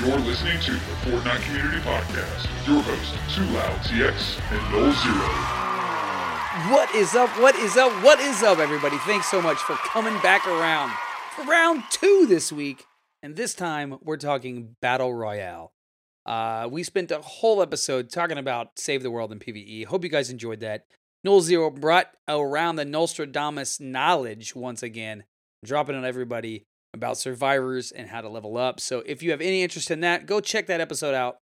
You're listening to the Fortnite Community Podcast with your hosts, TwoLoud TX and Nolxero. What is up? What is up? What is up, everybody? Thanks so much for coming back around for round two this week. And this time, we're talking Battle Royale. Uh, we spent a whole episode talking about Save the World in PvE. Hope you guys enjoyed that. Nolxero brought around the Nostradamus knowledge once again, dropping on everybody about survivors and how to level up. So if you have any interest in that, go check that episode out.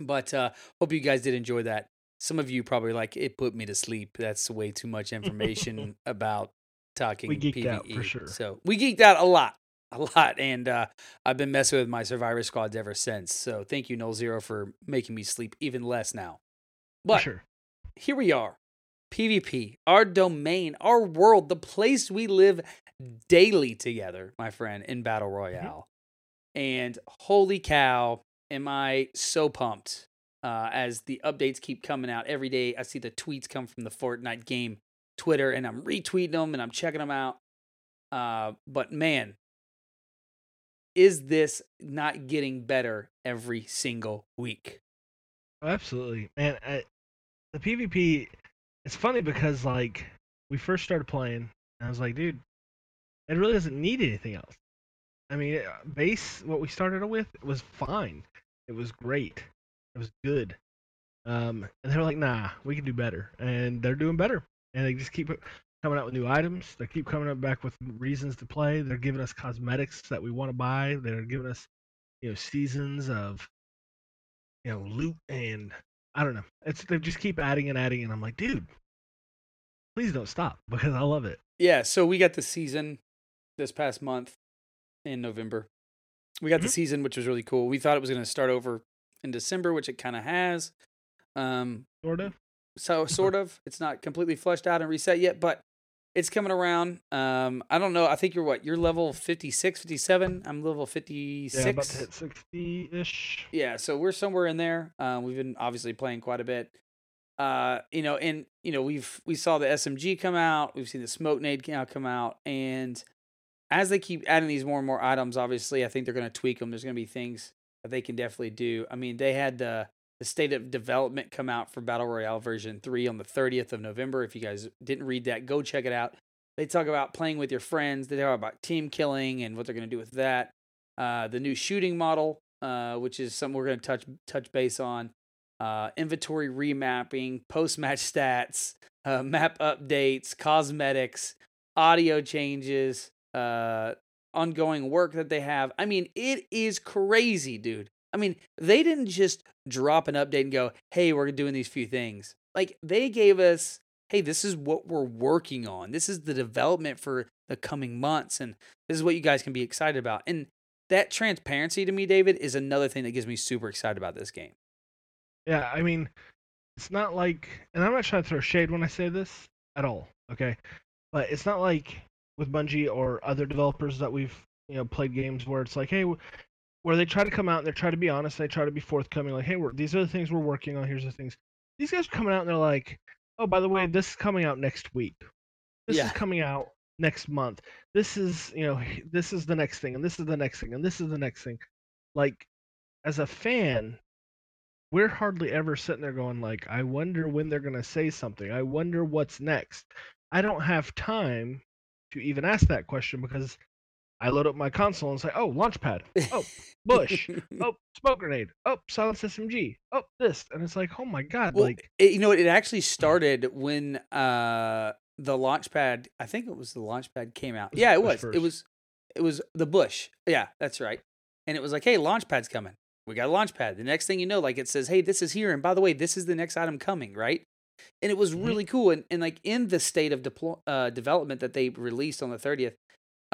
But uh, hope you guys did enjoy that. Some of you probably like it put me to sleep. That's way too much information about talking We geeked PvE. out for sure. So we geeked out a lot, a lot, and uh, I've been messing with my Survivor squads ever since. So thank you, Nolxero, for making me sleep even less now. But sure. here we are. PvP, our domain, our world, the place we live daily together, my friend, in Battle Royale. And holy cow, am I so pumped uh, as the updates keep coming out every day. I see the tweets come from the Fortnite game Twitter, and I'm retweeting them and I'm checking them out. Uh, but man, is this not getting better every single week? Absolutely, man. I, the PvP, it's funny because like we first started playing, and I was like, dude, it really doesn't need anything else. I mean, uh, base what we started with was fine. It was great. It was good. Um, and they were like, nah, we can do better, and they're doing better. And they just keep coming out with new items. They keep coming up back with reasons to play. They're giving us cosmetics that we want to buy. They're giving us, you know, seasons of, you know, loot and I don't know. It's they just keep adding and adding, and I'm like, dude, please don't stop because I love it. Yeah, so we got the season this past month in November. We got the Mhm. season, which was really cool. We thought it was going to start over in December, which it kind of has. Um, Sort of. so sort of. It's not completely flushed out and reset yet, but it's coming around. Um, I don't know. I think you're what? You're level 56, 57. I'm level 56. Yeah, about to hit sixty ish. Yeah, so we're somewhere in there. Uh, we've been obviously playing quite a bit. Uh, you know, and you know, we've we saw the SMG come out. We've seen the smoke nade now come out, and as they keep adding these more and more items, obviously, I think they're going to tweak them. There's going to be things that they can definitely do. I mean, they had the the state of development come out for Battle Royale version three on the 30th of November. If you guys didn't read that, go check it out. They talk about playing with your friends. They talk about team killing and what they're going to do with that. Uh, the new shooting model, uh, which is something we're going to touch touch base on. Uh, inventory remapping, post match stats, uh, map updates, cosmetics, audio changes, uh, ongoing work that they have. I mean, it is crazy, dude. I mean, they didn't just drop an update and go, "Hey, we're doing these few things." Like they gave us, "Hey, this is what we're working on. This is the development for the coming months, and this is what you guys can be excited about." And that transparency to me, David, is another thing that gets me super excited about this game. Yeah, I mean, it's not like, and I'm not trying to throw shade when I say this at all, okay? But it's not like with Bungie or other developers that we've you know played games where it's like, hey, where they try to come out and they try to be honest, and they try to be forthcoming, like, hey, we're, these are the things we're working on. Here's the things. These guys are coming out and they're like, oh, by the way, this is coming out next week. This Yeah. is coming out next month. This is you know this is the next thing, and this is the next thing, and this is the next thing. Like, as a fan, we're hardly ever sitting there going like i wonder when they're going to say something i wonder what's next i don't have time to even ask that question because i load up my console and say oh launchpad oh bush oh smoke grenade oh silence smg oh this and it's like oh my god Well, like it, you know, it actually started when uh the launchpad. I think it was the launchpad came out. Yeah, it was. It was. It was the bush. Yeah, that's right. And it was like, hey, launchpad's coming. We got a launchpad. The next thing you know, like it says, hey, this is here, and by the way, this is the next item coming, right? And it was Mhm. really cool. And, and like in the state of deploy, uh, development that they released on the thirtieth,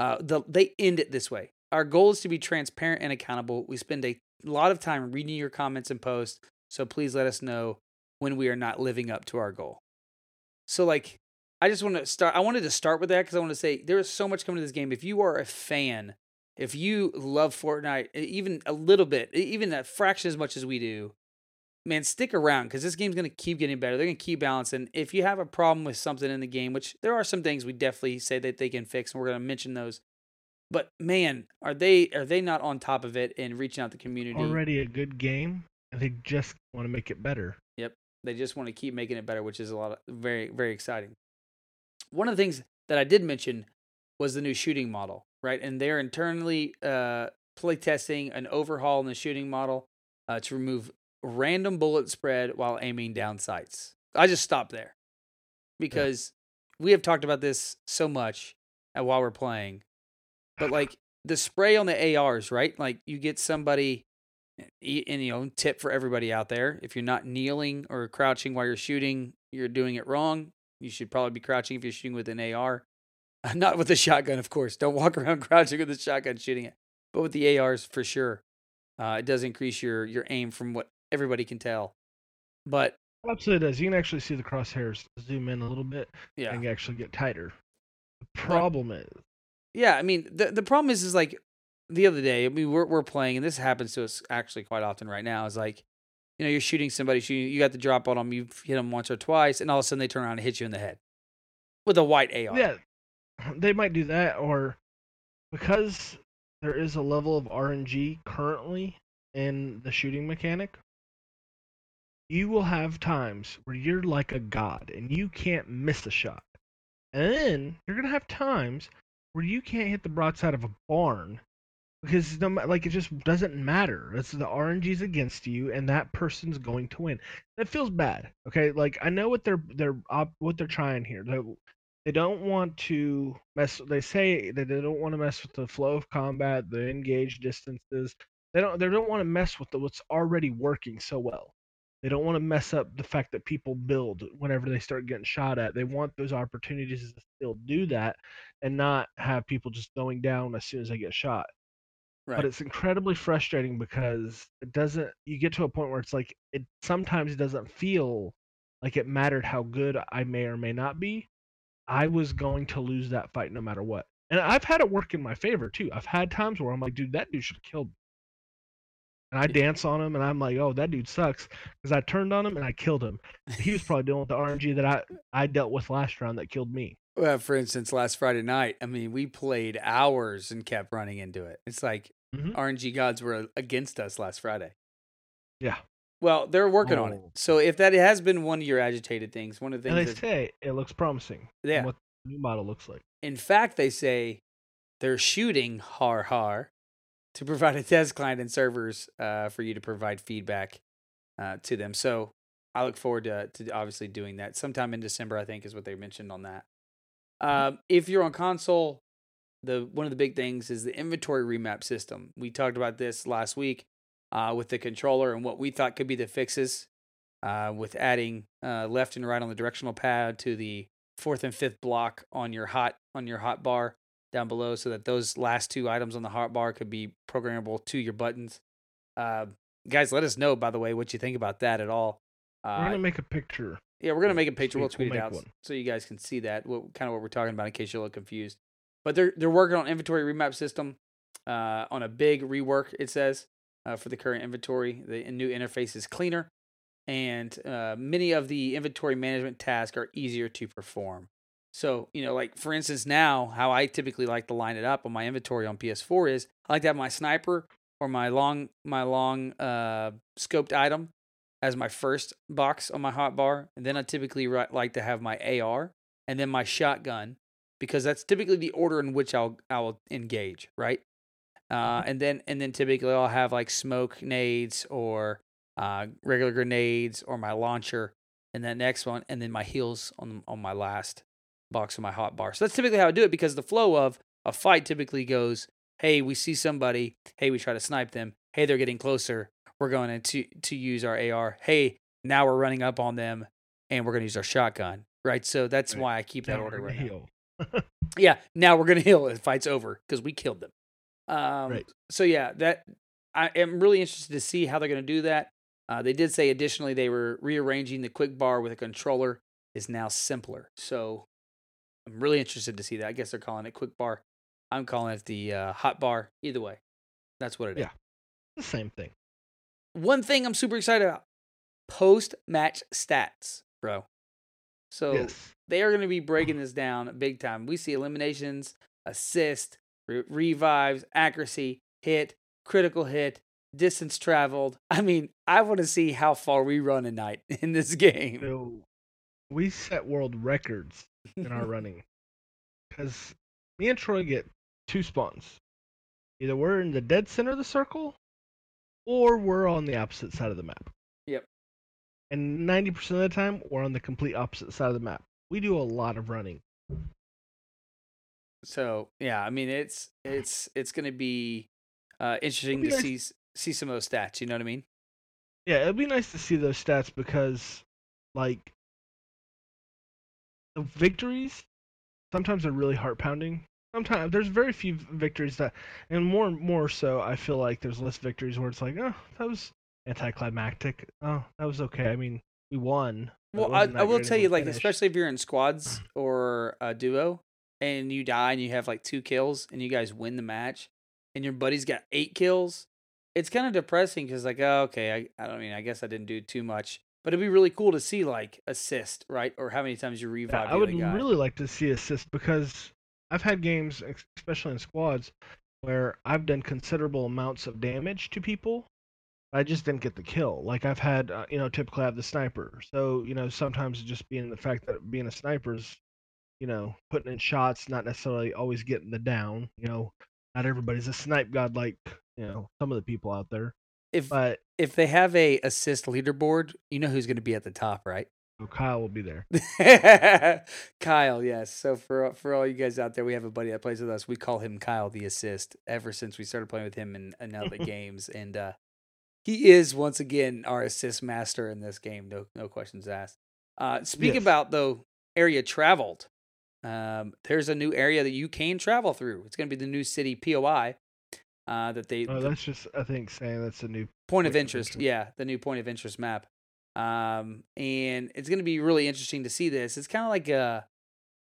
uh, the they end it this way. Our goal is to be transparent and accountable. We spend a lot of time reading your comments and posts, so please let us know when we are not living up to our goal. So like I just want to start I wanted to start with that cuz I want to say there is so much coming to this game. If you are a fan, if you love Fortnite even a little bit, even a fraction as much as we do, man, stick around cuz this game's going to keep getting better. They're going to keep balancing. If you have a problem with something in the game, which there are some things we definitely say that they can fix and we're going to mention those But man, are they are they not on top of it and reaching out to the community? Already a good game, and they just want to make it better. Yep, they just want to keep making it better, which is a lot of very very exciting. One of the things that I did mention was the new shooting model, right? And they're internally uh, play testing an overhaul in the shooting model uh, to remove random bullet spread while aiming down sights. I just stopped there because we have talked about this so much while we're playing, but like the spray on the ARs, right? Like you get somebody and you know tip for everybody out there. If you're not kneeling or crouching while you're shooting you're doing it wrong. You should probably be crouching if you're shooting with an ar not with a shotgun of course. Don't walk around crouching with a shotgun shooting it but with the ars for sure uh, it does increase your your aim from what everybody can tell but Absolutely does. You can actually see the crosshairs zoom in a little bit yeah and actually get tighter. The problem is, Yeah, I mean the the problem is is like the other day, I mean we're we're playing and this happens to us actually quite often right now is like you know, you're shooting somebody, shooting, you got the drop on them, you've hit them once or twice, and all of a sudden they turn around and hit you in the head with a white AR. yeah, they might do that, or because there is a level of RNG currently in the shooting mechanic, you will have times where you're like a god and you can't miss a shot. And then you're gonna have times where you can't hit the broadside of a barn because no, like it just doesn't matter. It's the RNG's against you, and that person's going to win. That feels bad. Okay, like I know what they're they're op- what they're trying here. They they don't want to mess. They say that they don't want to mess with the flow of combat, the engage distances. They don't they don't want to mess with the, what's already working so well. They don't want to mess up the fact that people build whenever they start getting shot at. They want those opportunities to still do that and not have people just going down as soon as they get shot. right. But it's incredibly frustrating because it doesn't you get to a point where it's like it sometimes doesn't feel like it mattered how good I may or may not be. I was going to lose that fight no matter what. And I've had it work in my favor too. I've had times where I'm like, dude, that dude should have killed me. And I dance on him and I'm like, oh, that dude sucks. Because I turned on him and I killed him. He was probably dealing with the RNG that I, I dealt with last round that killed me. Well, for instance, last Friday night, I mean, we played hours and kept running into it. It's like Mhm. RNG gods were against us last Friday. Yeah. Well, they're working on it. Oh. So if that has been one of your agitated things, one of the And things they that, say it looks promising. Yeah. What the new model looks like. in fact, they say they're shooting har har to provide a test client and servers uh, for you to provide feedback uh, to them. So I look forward to, to obviously doing that sometime in December. I think is what they mentioned on that. Um, if you're on console, the one of the big things is the inventory remap system. We talked about this last week uh, with the controller and what we thought could be the fixes uh, with adding uh, left and right on the directional pad to the fourth and fifth block on your hot on your hot bar down below, so that those last two items on the hot bar could be programmable to your buttons. Uh, guys, let us know by the way what you think about that at all. Uh, We're Uh, gonna make a picture. yeah, we're gonna make a picture. We'll tweet we'll it out one. so you guys can see that. What kind of what we're talking about in case you're a little confused. But they're they're working on inventory remap system uh, on a big rework. It says uh, for the current inventory, the new interface is cleaner, and uh, many of the inventory management tasks are easier to perform. So you know, like for instance, now how I typically like to line it up on my inventory on PS4 is I like to have my sniper or my long my long uh, scoped item as my first box on my hot bar, and then I typically ri- like to have my AR and then my shotgun because that's typically the order in which I'll I'll engage, right? Uh, and then and then typically I'll have like smoke nades or uh, regular grenades or my launcher, and that next one, and then my heals on on my last box of my hot bar. So that's typically how I do it because the flow of a fight typically goes, hey, we see somebody, hey, we try to snipe them, hey, they're getting closer, we're going to to use our AR, hey, now we're running up on them, and we're going to use our shotgun, right? So that's Right. why I keep that Now we're order right now. Yeah, now we're gonna heal. The fight's over because we killed them. Um, Right. So yeah, that I am really interested to see how they're gonna do that. Uh, they did say additionally they were rearranging the quick bar with a controller is now simpler. So I'm really interested to see that. I guess they're calling it quick bar. I'm calling it the uh, hot bar. Either way, that's what it is. Yeah. The same thing. One thing I'm super excited about: post match stats, bro. So yes. they are going to be breaking this down big time. We see eliminations, assist, re- revives, accuracy, hit, critical hit, distance traveled. I mean, I want to see how far we run a night in this game. We set world records in our running because me and Troy get two spawns. Either we're in the dead center of the circle, or we're on the opposite side of the map. Yep. And ninety percent of the time, we're on the complete opposite side of the map. We do a lot of running. So yeah, I mean it's it's it's gonna be uh, interesting be to nice- see see some of those stats. You know what I mean? Yeah, it'd be nice to see those stats because, like, the victories sometimes are really heart pounding. Sometimes there's very few victories that, and more and more so, I feel like there's less victories where it's like, oh, that was anticlimactic. Oh, that was okay. I mean, we won. Well, I, I will tell you, like finish. especially if you're in squads or a duo, and you die and you have like two kills and you guys win the match, and your buddy's got eight kills, it's kind of depressing because like, oh, okay, I I don't mean I guess I didn't do too much, but it'd be really cool to see like assist, right, or how many times you revive. Yeah, I would really like to see assist because I've had games, especially in squads, where I've done considerable amounts of damage to people. I just didn't get the kill. Like I've had, uh, you know, typically I have the sniper. So you know, sometimes just being the fact that being a sniper is, you know, putting in shots, not necessarily always getting the down. You know, not everybody's a snipe god like you know some of the people out there. If But if they have a assist leaderboard, you know who's going to be at the top, right? oh, Kyle will be there. Kyle, yes. So for for all you guys out there, we have a buddy that plays with us. We call him Kyle the assist ever since we started playing with him in, in other games, and uh, he is once again our assist master in this game. No no questions asked. Uh, speak Yes. about though area traveled. Um, there's a new area that you can travel through. It's going to be the new city POI. Uh, that they Oh, that's just I think saying that's a new. Point of interest. Yeah, the new point of interest map. Um, and it's going to be really interesting to see this. It's kind of like a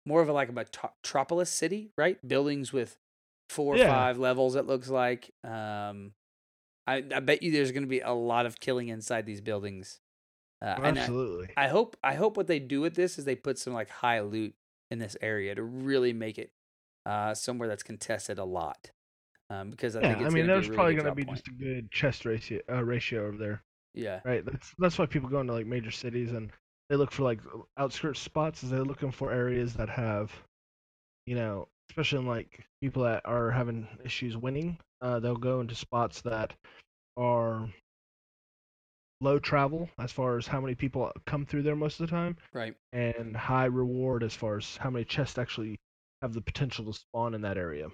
more of a like a metropolis city, right? Buildings with four or Yeah. five levels. It looks like. Um, I I bet you there's going to be a lot of killing inside these buildings. Uh, and I, Absolutely. I hope I hope what they do with this is they put some like high loot in this area to really make it uh somewhere that's contested a lot. Um, because I yeah, think I mean, there's really probably going to be point. just a good chest ratio uh, ratio over there, yeah. right? That's that's why people go into like major cities and they look for like outskirts spots. Is they're looking for areas that have, you know, especially in like people that are having issues winning. Uh, they'll go into spots that are low travel as far as how many people come through there most of the time, Right. and high reward as far as how many chests actually have the potential to spawn in that area.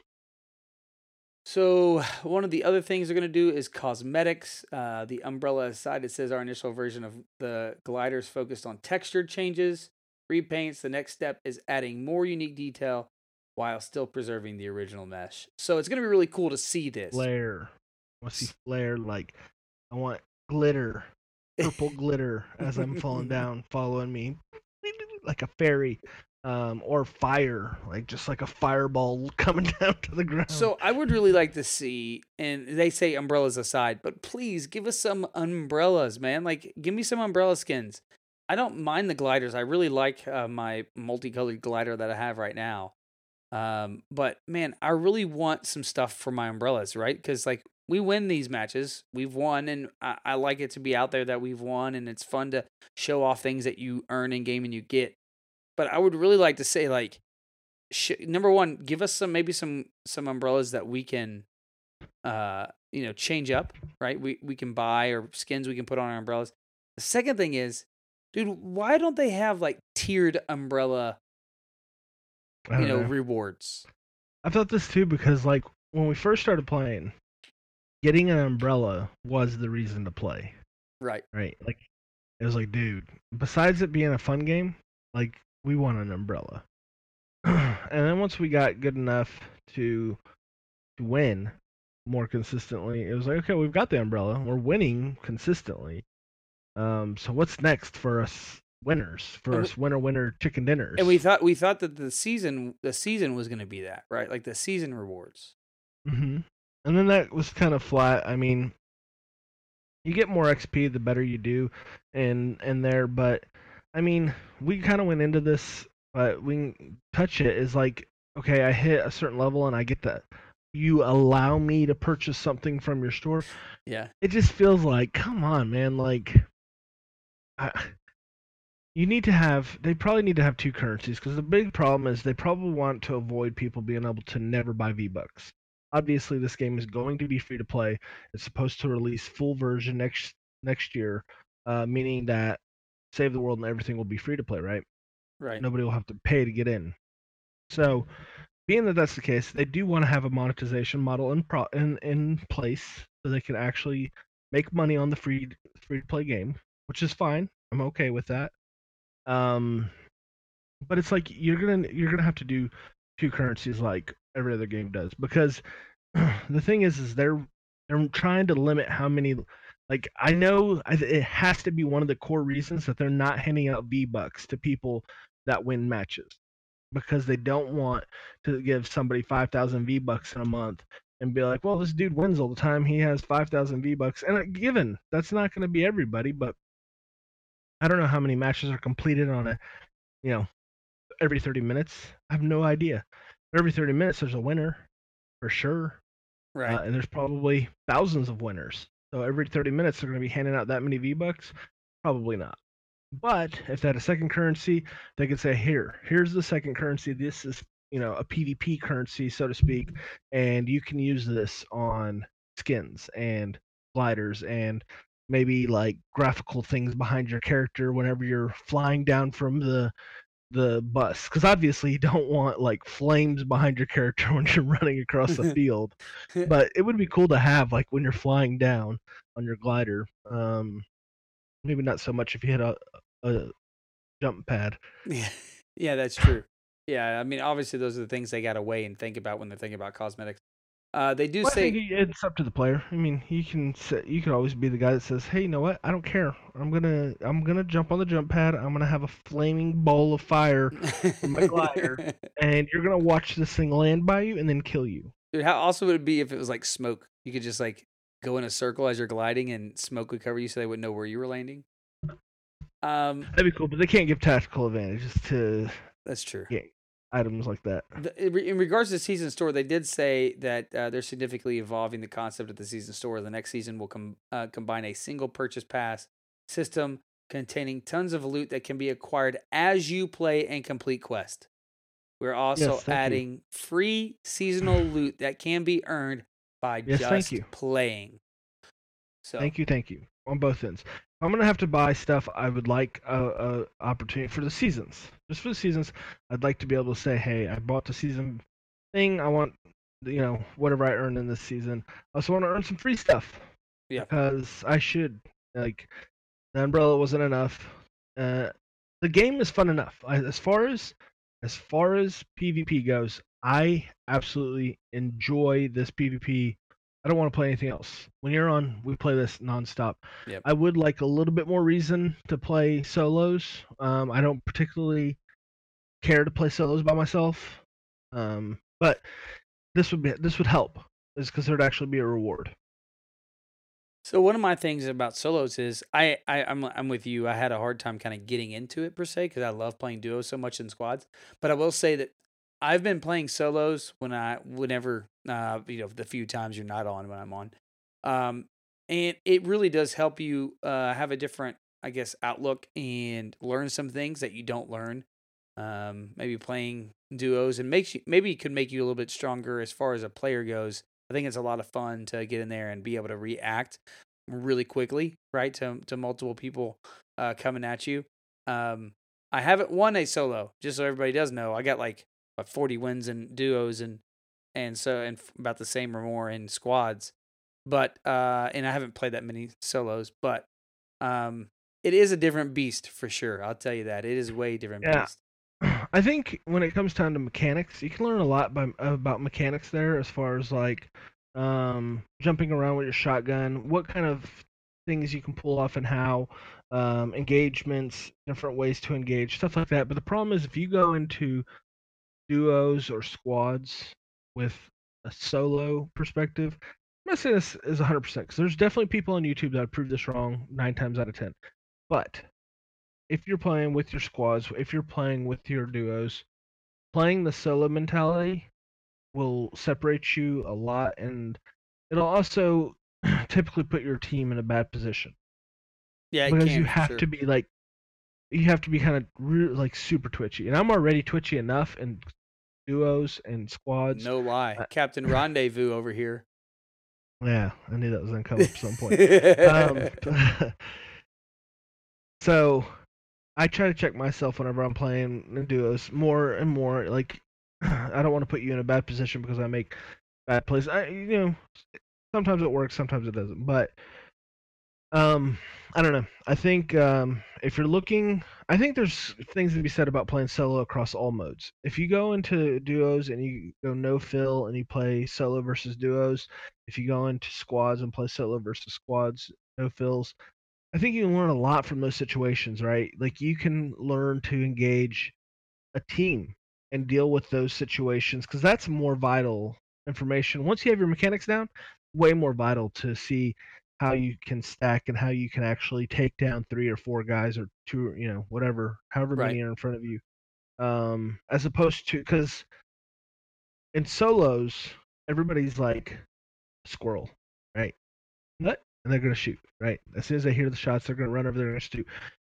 So one of the other things they're going to do is cosmetics. Uh, the umbrella aside, it says our initial version of the gliders focused on texture changes, repaints. The next step is adding more unique detail while still preserving the original mesh. So it's going to be really cool to see this. flare. I want to see flare like I want glitter, purple glitter as I'm falling down, following me like a fairy, um, or fire, like just like a fireball coming down to the ground. So I would really like to see, and they say umbrellas aside, but please give us some umbrellas, man. Like, give me some umbrella skins. I don't mind the gliders. I really like uh, my multicolored glider that I have right now. Um, but man, I really want some stuff for my umbrellas, right? Because like we win these matches, we've won, and I, I like it to be out there that we've won, and it's fun to show off things that you earn in game and you get. But I would really like to say like sh- number one, give us some maybe some some umbrellas that we can, uh, you know, change up. Right, we we can buy or skins we can put on our umbrellas. The second thing is, dude, why don't they have like tiered umbrella, you don't know, rewards? I thought this too because like when we first started playing, getting an umbrella was the reason to play. Right. Right. Like it was like, dude, besides it being a fun game, like we want an umbrella. and then once we got good enough to to win more consistently, it was like, okay, we've got the umbrella. We're winning consistently. Um, so what's next for us winners? For And we- us winner winner chicken dinners. And we thought we thought that the season the season was going to be that right, like the season rewards. hmm And then that was kind of flat. I mean, you get more XP the better you do, in in there. But I mean, we kind of went into this, but we touch it is like, okay, I hit a certain level and I get that you allow me to purchase something from your store. Yeah. It just feels like, come on, man, like I, you need to have they probably need to have two currencies because the big problem is they probably want to avoid people being able to never buy V-bucks. Obviously, this game is going to be free to play. It's supposed to release full version next next year, uh, meaning that Save the World and everything will be free to play, right? Right. Nobody will have to pay to get in. So, being that that's the case, they do want to have a monetization model in pro- in in place so they can actually make money on the free free to play game, which is fine. I'm okay with that. Um, but it's like you're gonna you're gonna have to do two currencies like every other game does because the thing is is they're they're trying to limit how many like I know it has to be one of the core reasons that they're not handing out V bucks to people that win matches because they don't want to give somebody 5000 V bucks in a month and be like, well, this dude wins all the time. He has 5000 V bucks. And uh, given that's not going to be everybody, but I don't know how many matches are completed on a, you know, every 30 minutes. I have no idea. But every 30 minutes, there's a winner for sure. Right. Uh, and there's probably thousands of winners. So every 30 minutes, they're going to be handing out that many V bucks? Probably not. But if they had a second currency, they could say, here, here's the second currency. This is, you know, a PvP currency, so to speak, and you can use this on skins and gliders and maybe like graphical things behind your character whenever you're flying down from the the bus because obviously you don't want like flames behind your character when you're running across the field but it would be cool to have like when you're flying down on your glider um maybe not so much if you hit a, a jump pad Yeah, yeah, that's true. Yeah, I mean, obviously, those are the things they got to weigh and think about when they're thinking about cosmetics. Uh, they do Well, say, it's up to the player. I mean, you can say, you could always be the guy that says, "Hey, you know what? I don't care. I'm gonna I'm gonna jump on the jump pad. I'm gonna have a flaming ball of fire, in my glider. and you're gonna watch this thing land by you and then kill you." Dude, how awesome would it be if it was like smoke? You could just like go in a circle as you're gliding, and smoke would cover you, so they wouldn't know where you were landing. Um, That'd be cool, but they can't give tactical advantages to that's true. Yeah. Items like that. The- in regards to the season store, they did say that uh, they're significantly evolving the concept of the season store. The next season will com- uh, combine a single purchase pass system containing tons of loot that can be acquired as you play and complete quest. We're also Yes, thank you. adding free seasonal loot that can be earned by Yes, just thank you. playing. So Thank you, thank you. On both ends. I'm gonna have to buy stuff, I would like a, a opportunity for the seasons. Just for the seasons, I'd like to be able to say, "Hey, I bought the season thing. I want, you know, whatever I earned in this season. I also want to earn some free stuff. Yeah. Because I should. Like, the umbrella wasn't enough. Uh, the game is fun enough. I, as far as as far as PvP goes, I absolutely enjoy this PvP I don't want to play anything else. When you're on, we play this nonstop. Yep. I would like a little bit more reason to play solos. Um, I don't particularly care to play solos by myself, um, but this would be this would help. Is because there'd actually be a reward. So one of my things about solos is I, I I'm I'm with you. I had a hard time kind of getting into it per se because I love playing duos so much in squads. But I will say that I've been playing solos when I whenever uh you know the few times you're not on when I'm on, um and it really does help you uh have a different I guess outlook and learn some things that you don't learn. Um maybe playing duos and makes you maybe could make you a little bit stronger as far as a player goes. I think it's a lot of fun to get in there and be able to react really quickly, right? To to multiple people uh, coming at you. Um, I haven't won a solo, just so everybody does know. I got like what, 40 wins in duos and and so and about the same or more in squads. But uh, and I haven't played that many solos, but um, it is a different beast for sure. I'll tell you that it is way different Yeah. beast. I think when it comes down to mechanics, you can learn a lot by, about mechanics there, as far as like um, jumping around with your shotgun, what kind of things you can pull off, and how um, engagements, different ways to engage, stuff like that. But the problem is if you go into duos or squads with a solo perspective, I'm not saying this is 100% because there's definitely people on YouTube that prove this wrong nine times out of ten. But if you're playing with your squads, if you're playing with your duos, playing the solo mentality will separate you a lot, and it'll also typically put your team in a bad position Yeah, because can, you have sure. to be like you have to be kind of re- like super twitchy, and I'm already twitchy enough in duos and squads. No lie, Uh, Captain Rendezvous over here. Yeah, I knew that was gonna come up at some point. um, so I try to check myself whenever I'm playing in duos more and more. Like I don't want to put you in a bad position because I make bad plays. I you know sometimes it works, sometimes it doesn't. But um, I don't know. I think um, if you're looking, I think there's things to be said about playing solo across all modes. If you go into duos and you go no fill and you play solo versus duos, if you go into squads and play solo versus squads, no fills, I think you can learn a lot from those situations, right? Like you can learn to engage a team and deal with those situations because that's more vital information. Once you have your mechanics down, way more vital to see how you can stack and how you can actually take down three or four guys or two, you know, whatever, however Right. many are in front of you. Um, as opposed to because in solos, everybody's like squirrel, right? What? And they're gonna shoot, right? As soon as they hear the shots, they're gonna run over there and shoot.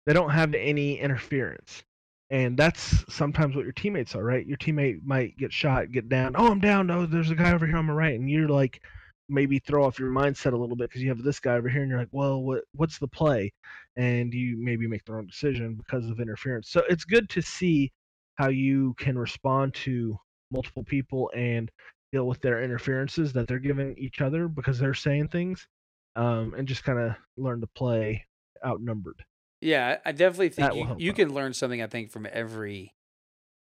They don't have any interference. And that's sometimes what your teammates are, right? Your teammate might get shot, get down. Oh, I'm down. Oh, there's a guy over here on my right, and you're like, maybe throw off your mindset a little bit because you have this guy over here, and you're like, well, what what's the play? And you maybe make the wrong decision because of interference. So it's good to see how you can respond to multiple people and deal with their interferences that they're giving each other because they're saying things, um, and just kind of learn to play outnumbered. Yeah, I definitely think you, you can learn something. I think from every.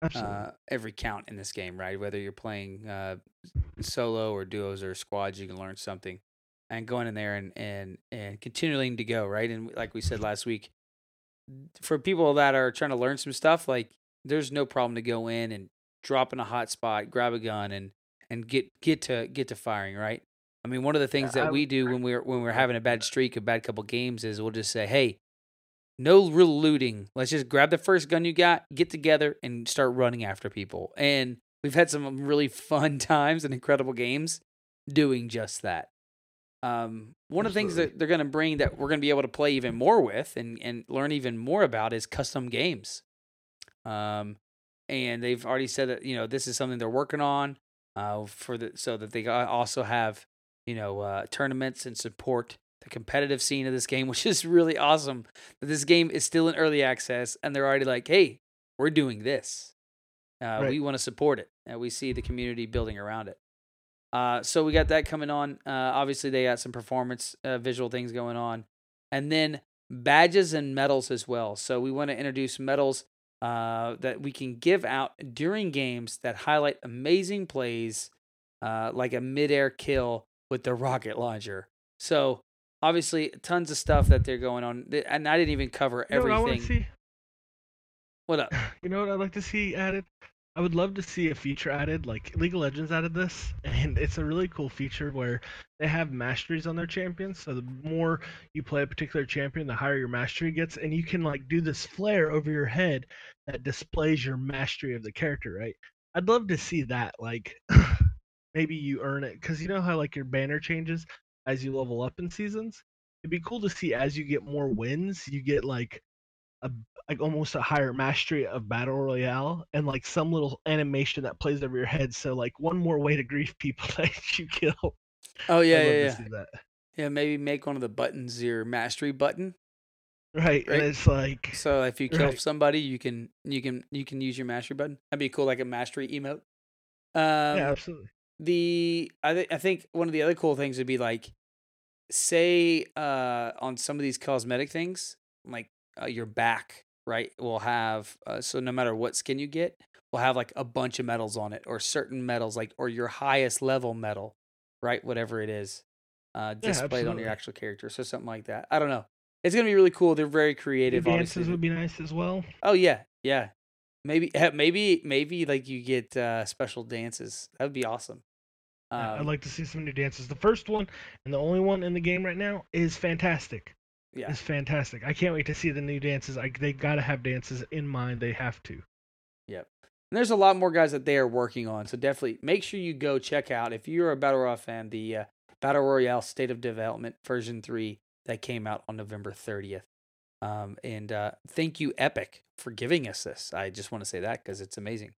Uh, every count in this game, right? Whether you're playing uh, solo or duos or squads, you can learn something, and going in there and and and continuing to go, right? And like we said last week, for people that are trying to learn some stuff, like there's no problem to go in and drop in a hot spot, grab a gun, and and get get to get to firing, right? I mean, one of the things Yeah, that I- we do when we're when we're having a bad streak, a bad couple games, is we'll just say, hey, no real looting. Let's just grab the first gun you got, get together, and start running after people. And we've had some really fun times and incredible games doing just that. Um, one of the things that they're going to bring that we're going to be able to play even more with and, and learn even more about is custom games. Um, and they've already said that you know this is something they're working on uh, for the so that they also have you know uh, tournaments and support the competitive scene of this game, which is really awesome. That this game is still in early access, and they're already like, "Hey, we're doing this. Uh, Right. We want to support it, and we see the community building around it." Uh, so we got that coming on. Uh, obviously, they got some performance uh, visual things going on, and then badges and medals as well. So we want to introduce medals uh, that we can give out during games that highlight amazing plays, uh, like a midair kill with the rocket launcher. So obviously, tons of stuff that they're going on, and I didn't even cover You know what I want to everything. see? What up? You know what I'd like to see added? I would love to see a feature added, like League of Legends added this, and it's a really cool feature where they have masteries on their champions. So the more you play a particular champion, the higher your mastery gets, and you can like do this flare over your head that displays your mastery of the character, right? I'd love to see that. Like maybe you earn it because you know how like your banner changes as you level up in seasons. It'd be cool to see as you get more wins, you get like a like almost a higher mastery of battle royale and like some little animation that plays over your head. So like one more way to grief people that you kill. Oh yeah, yeah, yeah. Yeah, maybe make one of the buttons your mastery button. Right, Right. and it's like So if you kill Right. somebody, you can you can you can use your mastery button. That'd be cool, like a mastery emote. Um, yeah, absolutely. The I think I think one of the other cool things would be like, say, uh, on some of these cosmetic things, like uh, your back, right, will have uh, so no matter what skin you get, will have like a bunch of medals on it, or certain medals, like or your highest level medal, right, whatever it is, uh, Yeah, displayed on your actual character, so something like that. I don't know. It's gonna be really cool. They're very creative. dances obviously. would be nice as well. Oh yeah, yeah. Maybe maybe maybe like you get uh, special dances. That would be awesome. Yeah, I'd Um, like to see some new dances. The first one and the only one in the game right now is fantastic. yeah. It's fantastic. I can't wait to see the new dances. I, they gotta have dances in mind. They have to. Yep. And there's a lot more guys that they are working on. So definitely make sure you go check out if you're a Battle Royale fan the uh, Battle Royale State of Development version three that came out on November 30th. Um, and uh, thank you, Epic, for giving us this. I just want to say that because it's amazing.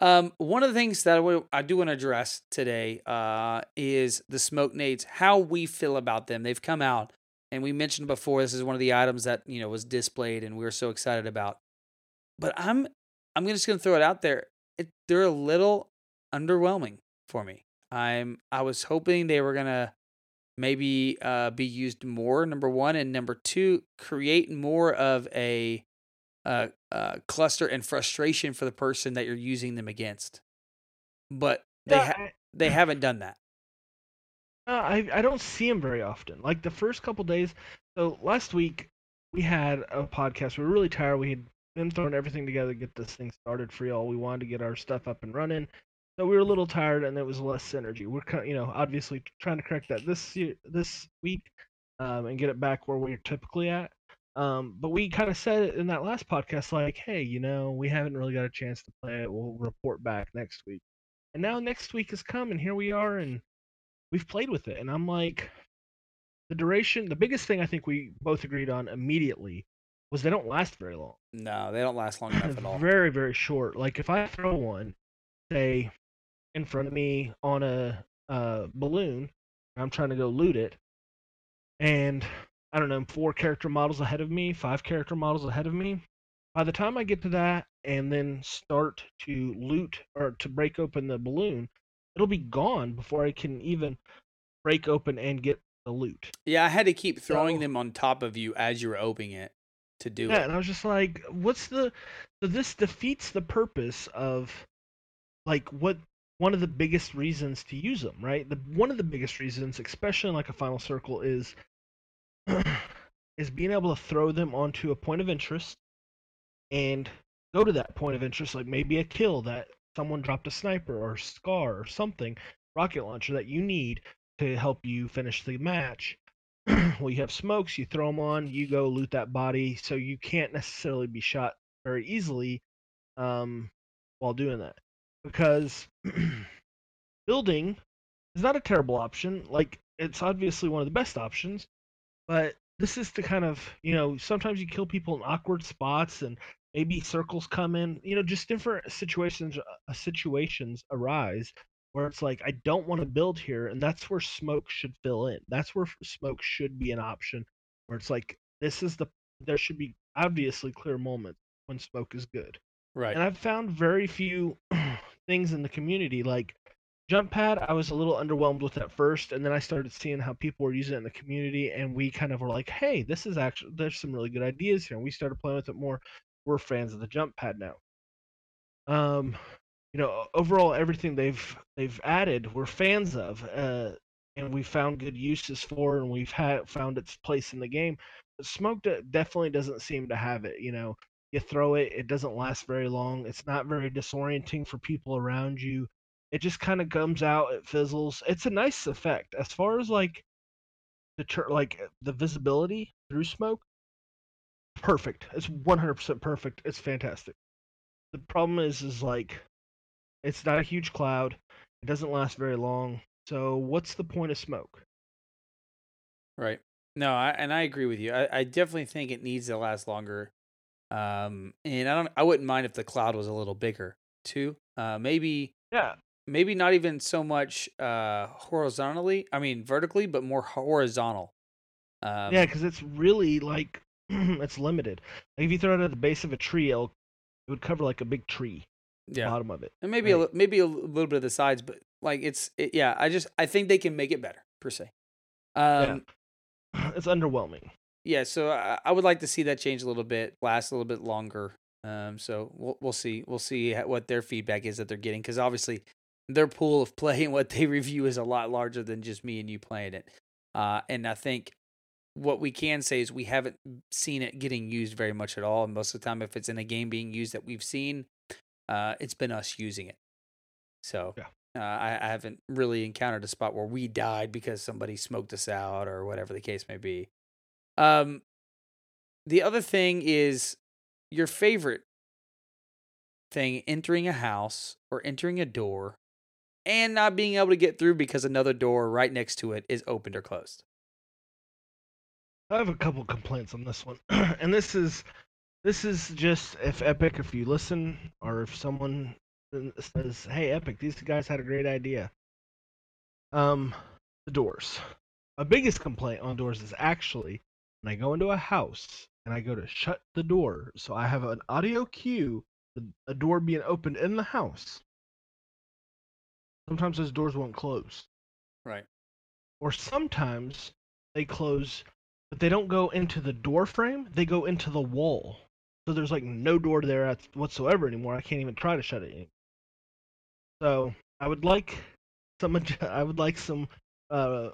Um, one of the things that I do want to address today uh, is the smoke nades, how we feel about them. They've come out, and we mentioned before this is one of the items that you know was displayed, and we were so excited about. But I'm I'm just gonna throw it out there. It, they're a little underwhelming for me. I'm I was hoping they were gonna maybe uh, be used more. Number one, and number two, create more of a uh, uh, cluster and frustration for the person that you're using them against. But they Yeah, ha- I- they haven't done that. Uh, I I don't see him very often. Like the first couple days. So last week we had a podcast. We were really tired. We had been throwing everything together to get this thing started for y'all. We wanted to get our stuff up and running. So we were a little tired, and there was less synergy. We're kind, you know, obviously trying to correct that this year, this week, um, and get it back where we're typically at. Um, but we kind of said in that last podcast, like, hey, you know, we haven't really got a chance to play it. We'll report back next week. And now next week has come, and here we are, and we've played with it. And I'm like, the duration, the biggest thing I think we both agreed on immediately was they don't last very long. No, they don't last long enough at all. very, very short. Like if I throw one, say, in front of me on a uh, balloon, and I'm trying to go loot it, and I don't know, four character models ahead of me, five character models ahead of me. By the time I get to that and then start to loot or to break open the balloon, it'll be gone before I can even break open and get the loot. Yeah, I had to keep throwing So- them on top of you as you were opening it to do Yeah, it. and I was just like, what's the so this defeats the purpose of like what one of the biggest reasons to use them, right? The one of the biggest reasons, especially in like a final circle, is is being able to throw them onto a point of interest and go to that point of interest, like maybe a kill that someone dropped a sniper or scar or something, rocket launcher that you need to help you finish the match. well, you have smokes, you throw them on, you go loot that body, so you can't necessarily be shot very easily um, while doing that. Because building is not a terrible option. Like, it's obviously one of the best options, but this is to kind of, you know, sometimes you kill people in awkward spots and maybe circles come in, you know, just different situations uh, situations arise where it's like I don't want to build here, and that's where smoke should fill in. That's where smoke should be an option, where it's like this is the there should be obviously clear moments when smoke is good. Right. And I've found very few things in the community like jump pad. I was a little underwhelmed with at first, and then I started seeing how people were using it in the community, and we kind of were like, hey, this is actually there's some really good ideas here. And we started playing with it more. We're fans of the jump pad now. Um, you know, overall everything they've they've added, we're fans of, uh, and we found good uses for, and we've had found its place in the game. But smoke de- definitely doesn't seem to have it. You know, you throw it, it doesn't last very long. It's not very disorienting for people around you. It just kind of comes out, it fizzles. It's a nice effect as far as like the like the visibility through smoke. Perfect. It's 100% perfect. It's fantastic. The problem is, is like, it's not a huge cloud. It doesn't last very long. So what's the point of smoke? Right. No, I, and I agree with you. I, I definitely think it needs to last longer. Um, and I don't. I wouldn't mind if the cloud was a little bigger too. Uh, maybe Yeah, maybe not even so much uh horizontally. I mean vertically, but more horizontal. Um, yeah, because it's really like it's limited. Like if you throw it at the base of a tree, it'll, it would cover like a big tree, yeah. bottom of it. And maybe a, Right. li- maybe a little bit of the sides, but like it's it, yeah. I just I think they can make it better per se. Um, It's underwhelming. yeah, so I, I would like to see that change a little bit, last a little bit longer. Um, so we'll we'll see we'll see what their feedback is that they're getting because obviously their pool of play and what they review is a lot larger than just me and you playing it. Uh, and I think what we can say is we haven't seen it getting used very much at all. And most of the time, if it's in a game being used that we've seen, uh, it's been us using it. So Yeah. uh, I, I haven't really encountered a spot where we died because somebody smoked us out or whatever the case may be. Um, the other thing is your favorite thing entering a house or entering a door and not being able to get through because another door right next to it is opened or closed. I have a couple complaints on this one, and this is this is just if Epic, if you listen, or if someone says, "Hey, Epic, these guys had a great idea." Um, the doors. My biggest complaint on doors is actually when I go into a house and I go to shut the door, so I have an audio cue, a door being opened in the house. Sometimes those doors won't close. Right. Or sometimes they close, but they don't go into the door frame, they go into the wall. So there's like no door there whatsoever anymore. I can't even try to shut it in. So I would like some I would like some uh,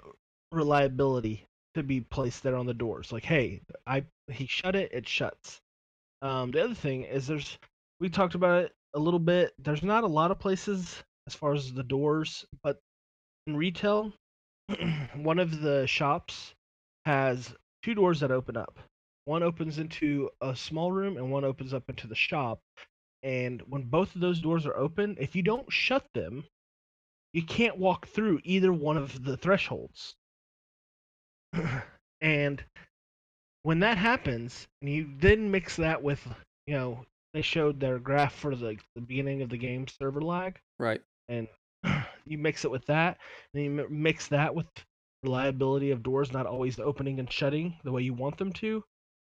reliability to be placed there on the doors. Like, hey, I he shut it, it shuts. Um, the other thing is there's we talked about it a little bit. There's not a lot of places as far as the doors, but in retail, one of the shops has two doors that open up. One opens into a small room and one opens up into the shop. And when both of those doors are open, if you don't shut them, you can't walk through either one of the thresholds. and when that happens, and you then mix that with, you know, they showed their graph for the, the beginning of the game server lag. Right. And you mix it with that, and you mix that with reliability of doors not always opening and shutting the way you want them to.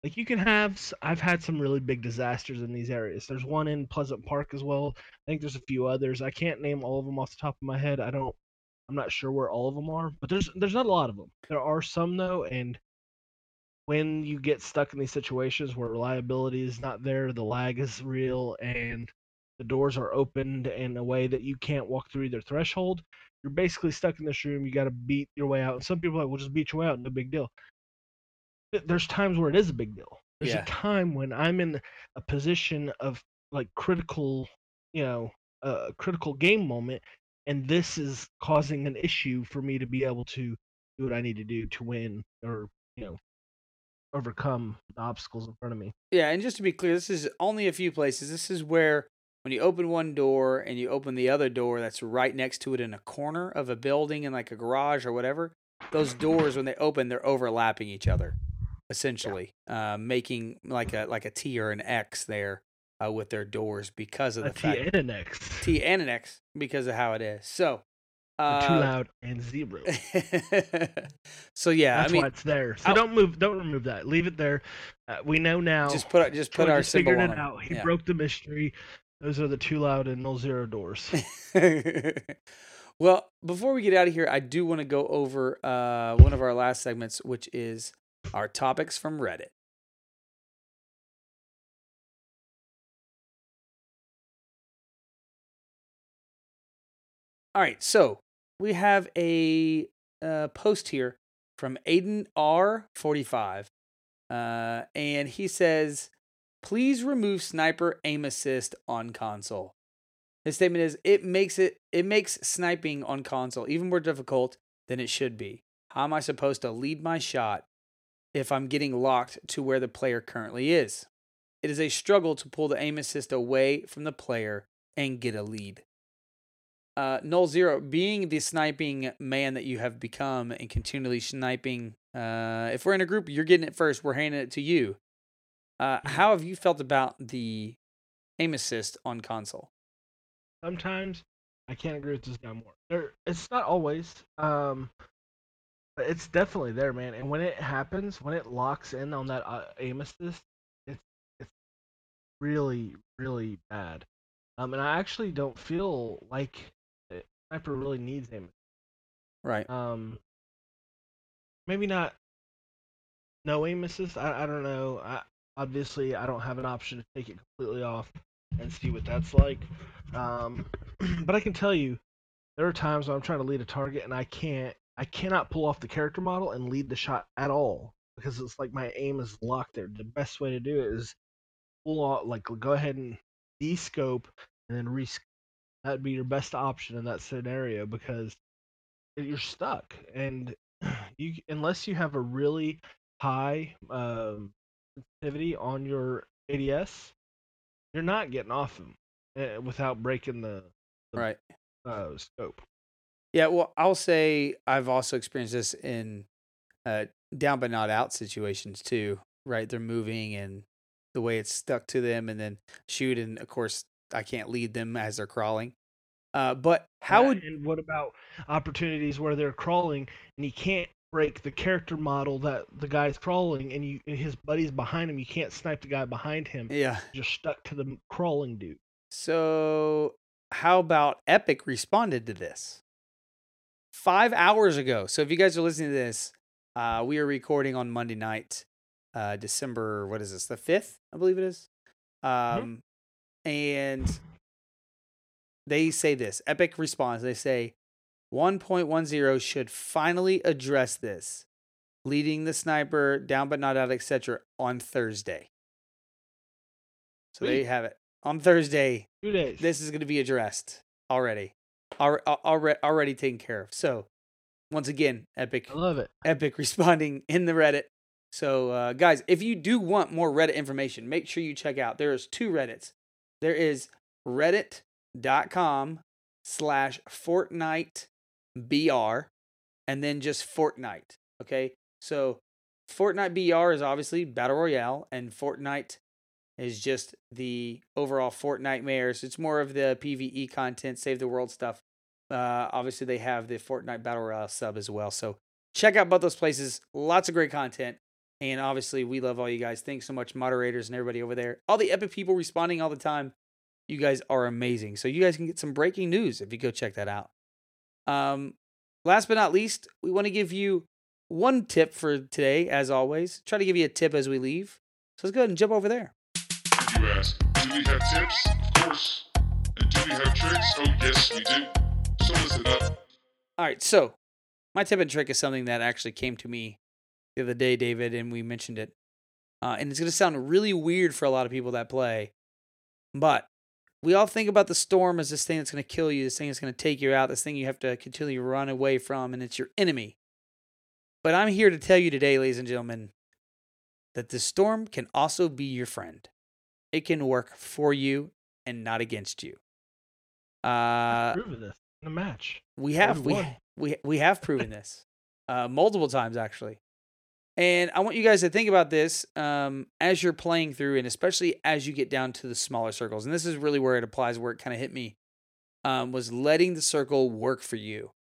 Like you can have, I've had some really big disasters in these areas. There's one in Pleasant Park as well. I think there's a few others. I can't name all of them off the top of my head. I don't. I'm not sure where all of them are, but there's there's not a lot of them. There are some though, and when you get stuck in these situations where reliability is not there, the lag is real, and the doors are opened in a way that you can't walk through their threshold, you're basically stuck in this room. You got to beat your way out. And some people are like, "We'll just beat your way out, no big deal." there's times where it is a big deal. There's Yeah. a time when I'm in a position of like critical, you know, a critical game moment, and this is causing an issue for me to be able to do what I need to do to win or you know overcome the obstacles in front of me. Yeah, and just to be clear, this is only a few places. This is where when you open one door and you open the other door that's right next to it in a corner of a building in like a garage or whatever, those doors when they open, they're overlapping each other, essentially, uh, making like a like a T or an X there uh, with their doors because of A the T and an X. T and an X because of how it is. So, Or too uh, loud and zero. so yeah, That's I mean, why it's there. So I'll- don't move. Don't remove that. Leave it there. Uh, we know now. just put just put Troy our just figured on it them. out. He Yeah. broke the mystery. Those are the TwoLoud and Nolxero doors. well, before we get out of here, I do want to go over uh, one of our last segments, which is our topics from Reddit. All right, so we have a uh, post here from Aiden R45, uh, and he says, "Please remove sniper aim assist on console." His statement is, "It makes it it makes sniping on console even more difficult than it should be. How am I supposed to lead my shot if I'm getting locked to where the player currently is? It is a struggle to pull the aim assist away from the player and get a lead." uh, Nolxero, being the sniping man that you have become and continually sniping, uh, if we're in a group, you're getting it first. We're handing it to you. Uh, how have you felt about the aim assist on console? Sometimes I can't agree with this guy more. There, it's not always. Um, but it's definitely there, man. And when it happens, when it locks in on that uh, aim assist, it's it's really really bad. Um, and I actually don't feel like sniper really needs aim. Assist. Right. Um, maybe not no aim assist. I I don't know. I obviously I don't have an option to take it completely off and see what that's like. Um, but I can tell you, there are times when I'm trying to lead a target and I can't. I cannot pull off the character model and lead the shot at all because it's like my aim is locked there. The best way to do it is pull off, like go ahead and descope and then rescope. That'd be your best option in that scenario because you're stuck and you unless you have a really high um, sensitivity on your ADS, you're not getting off them. uh, without breaking the Right. uh, scope. Yeah, well, I'll say I've also experienced this in uh, down but not out situations too. Right, they're moving and the way it's stuck to them, and then shoot, and of course I can't lead them as they're crawling. Uh, but how Yeah, would and what about opportunities where they're crawling and you can't break the character model that the guy's crawling and you and his buddy's behind him? You can't snipe the guy behind him. yeah? You're stuck to the crawling dude. So how about Epic responded to this five hours ago? So if you guys are listening to this, uh, we are recording on Monday night, uh, December. What is this? The fifth, I believe it is. Um, and they say this. Epic responds. They say 1.10 should finally address this, leading the sniper down but not out, etc. on Thursday. So there you have it. On Thursday, Two days. this is going to be addressed already, already, already taken care of. So, once again, Epic, I love it. Epic responding in the Reddit. So, uh, guys, if you do want more Reddit information, make sure you check out. There's two Reddits. There is reddit.com slash Fortnite BR and then just Fortnite. Okay. So, Fortnite BR is obviously Battle Royale, and Fortnite is just the overall Fortnite mares. It's more of the PVE content, save the world stuff. Uh, obviously, they have the Fortnite Battle Royale sub as well. So check out both those places. Lots of great content. And obviously, we love all you guys. Thanks so much, moderators and everybody over there. All the epic people responding all the time. You guys are amazing. So you guys can get some breaking news if you go check that out. Um, last but not least, we want to give you one tip for today, as always. Try to give you a tip as we leave. So let's go ahead and jump over there. You ask, do we have tips? Of course. And do we have tricks? Oh, yes, we do. So listen up. All right, so my tip and trick is something that actually came to me the other day, David, and we mentioned it. Uh, and it's going to sound really weird for a lot of people that play, but we all think about the storm as this thing that's going to kill you, this thing that's going to take you out, this thing you have to continually run away from, and it's your enemy. But I'm here to tell you today, ladies and gentlemen, that the storm can also be your friend. It can work for you and not against you. Uh, Prove this in a match. we have we, we we have proven this uh, multiple times actually, and I want you guys to think about this um, as you're playing through, and especially as you get down to the smaller circles. And this is really where it applies, where it kind of hit me, um, was letting the circle work for you.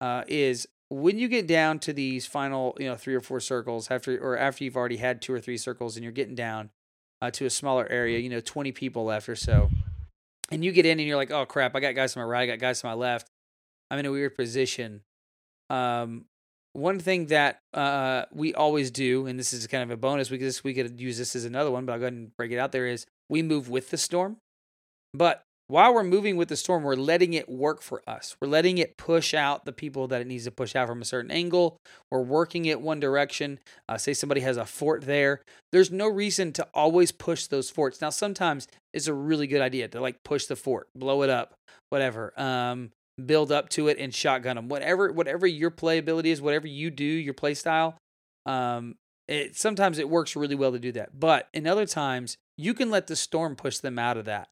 Uh, is when you get down to these final, you know, three or four circles after, or after you've already had two or three circles, and you're getting down uh, to a smaller area, you know, 20 people left or so, and you get in and you're like, oh crap, I got guys to my right, I got guys to my left. I'm in a weird position. Um, one thing that uh, we always do, and this is kind of a bonus, we could, we could use this as another one, but I'll go ahead and break it out there, is we move with the storm. But while we're moving with the storm, we're letting it work for us. We're letting it push out the people that it needs to push out from a certain angle. We're working it one direction. Uh, say somebody has a fort there. There's no reason to always push those forts. Now, sometimes it's a really good idea to like push the fort, blow it up, whatever. Um, build up to it and shotgun them. Whatever, whatever your playability is, whatever you do, your play style. Um, it sometimes it works really well to do that. But in other times, you can let the storm push them out of that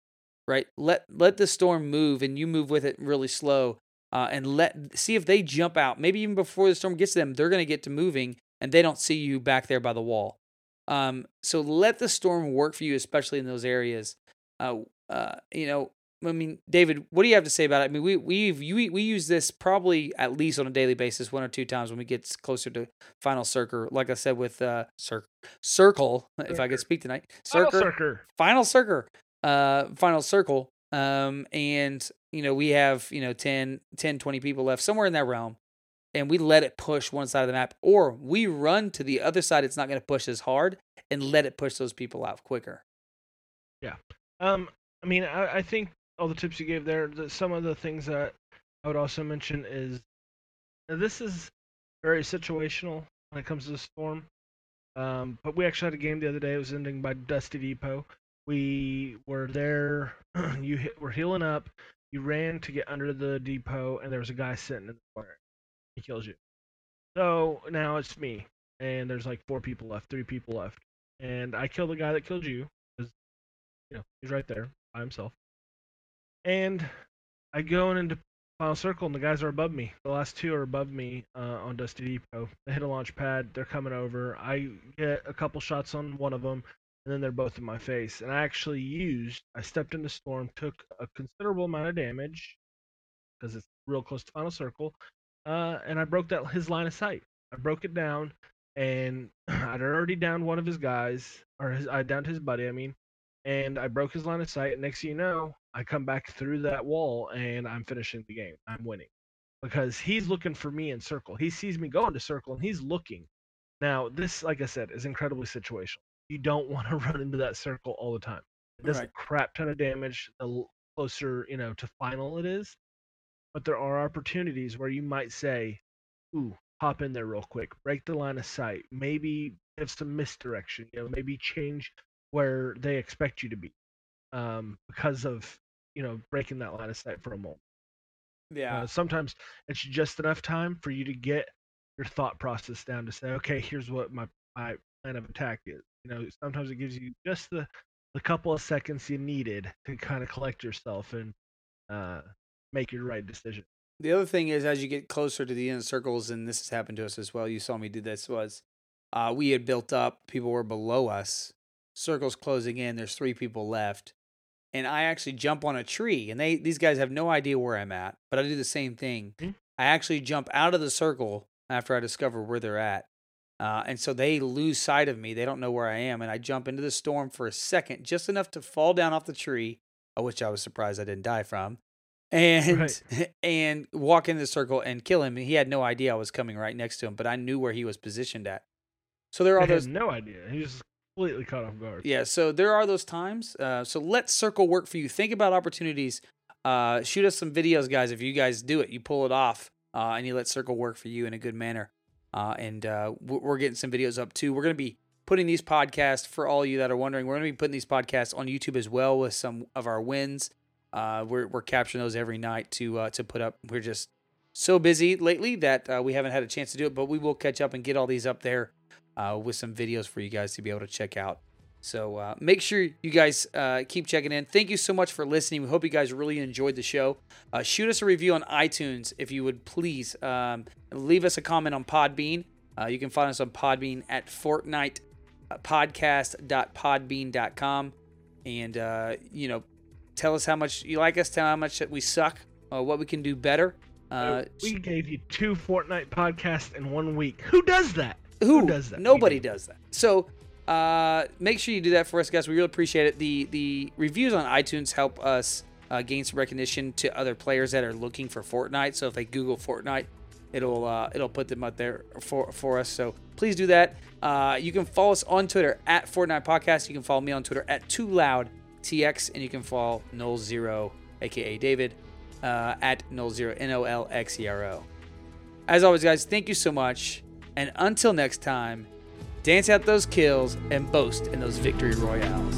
right? Let let the storm move, and you move with it really slow, uh, and let see if they jump out. Maybe even before the storm gets to them, they're going to get to moving, and they don't see you back there by the wall. Um, so let the storm work for you, especially in those areas. Uh, uh, you know, I mean, David, what do you have to say about it? I mean, we we've we, we use this probably at least on a daily basis, one or two times when we get closer to final circle. Like I said with uh, cir- circle, if I could speak tonight, Final circle circle. final circle uh final circle um and you know we have you know 10 10 20 people left somewhere in that realm and we let it push one side of the map or we run to the other side it's not going to push as hard and let it push those people out quicker Yeah. Um, I mean, I, I think all the tips you gave there. The, some of the things that I would also mention is this is very situational when it comes to the storm. Um, but we actually had a game the other day. It was ending by Dusty Depot. We were there. you hit, were healing up. You ran to get under the depot, and there was a guy sitting in the corner. He kills you. So now it's me, and there's like four people left, three people left, and I kill the guy that killed you. 'cause, You know, he's right there by himself. And I go in into final circle, and the guys are above me. The last two are above me uh, on Dusty Depot. They hit a launch pad. They're coming over. I get a couple shots on one of them, and then they're both in my face. And I actually used. I stepped in the storm, took a considerable amount of damage because it's real close to final circle, uh, and I broke that his line of sight. I broke it down, and I'd already downed one of his guys, or his, I downed his buddy. I mean, and I broke his line of sight. Next thing you know, I come back through that wall and I'm finishing the game. I'm winning because he's looking for me in circle. He sees me going to circle and he's looking. Now, this, like I said, is incredibly situational. You don't want to run into that circle all the time. It does Right. a crap ton of damage the closer, you know, to final it is. But there are opportunities where you might say, "Ooh, hop in there real quick, break the line of sight, maybe give some misdirection, you know, maybe change where they expect you to be, um, because of you know breaking that line of sight for a moment." Yeah. Uh, sometimes it's just enough time for you to get your thought process down to say, okay, here's what my, my plan of attack is. You know, sometimes it gives you just the, the couple of seconds you needed to kind of collect yourself and uh, make your right decision. The other thing is, as you get closer to the end of circles, and this has happened to us as well. You saw me do this. Was uh, we had built up? People were below us. Circles closing in. There's three people left, and I actually jump on a tree. And they these guys have no idea where I'm at, but I do the same thing. Mhm. I actually jump out of the circle after I discover where they're at, uh, and so they lose sight of me. They don't know where I am, and I jump into the storm for a second, just enough to fall down off the tree, which I was surprised I didn't die from and Right. and walk into the circle and kill him. He had no idea I was coming right next to him, but I knew where he was positioned at. So there are had those. no idea. He was completely caught off guard. Yeah, so there are those times. Uh, so let circle work for you. Think about opportunities. Uh, shoot us some videos, guys. If you guys do it, you pull it off, uh, and you let circle work for you in a good manner. Uh, and uh, we're getting some videos up too. We're going to be putting these podcasts for all you that are wondering. We're going to be putting these podcasts on YouTube as well with some of our wins. Uh, we're we're capturing those every night to to put up. We're just so busy lately that we haven't had a chance to do it, but we will catch up and get all these up there uh, with some videos for you guys to be able to check out. So uh, make sure you guys uh, keep checking in. Thank you so much for listening. We hope you guys really enjoyed the show. Uh, shoot us a review on iTunes if you would please. Um, leave us a comment on Podbean. Uh, you can find us on Podbean at uh, And, uh, you know, tell us how much you like us, tell how much that we suck, uh, what we can do better. We gave you two Fortnite podcasts in one week. Who does that? Who, does that? Nobody does that. So uh, make sure you do that for us, guys. We really appreciate it. The the reviews on iTunes help us uh, gain some recognition to other players that are looking for Fortnite. So if they Google Fortnite, it'll uh, it'll put them up there for for us. So please do that. Uh, you can follow us on Twitter at Fortnite Podcast. You can follow me on Twitter at TwoLoud TX, and you can follow Nolxero, aka David, uh, at Nolxero N O L X E R O. As always, guys, thank you so much. And until next time, dance out those kills and boast in those victory royales.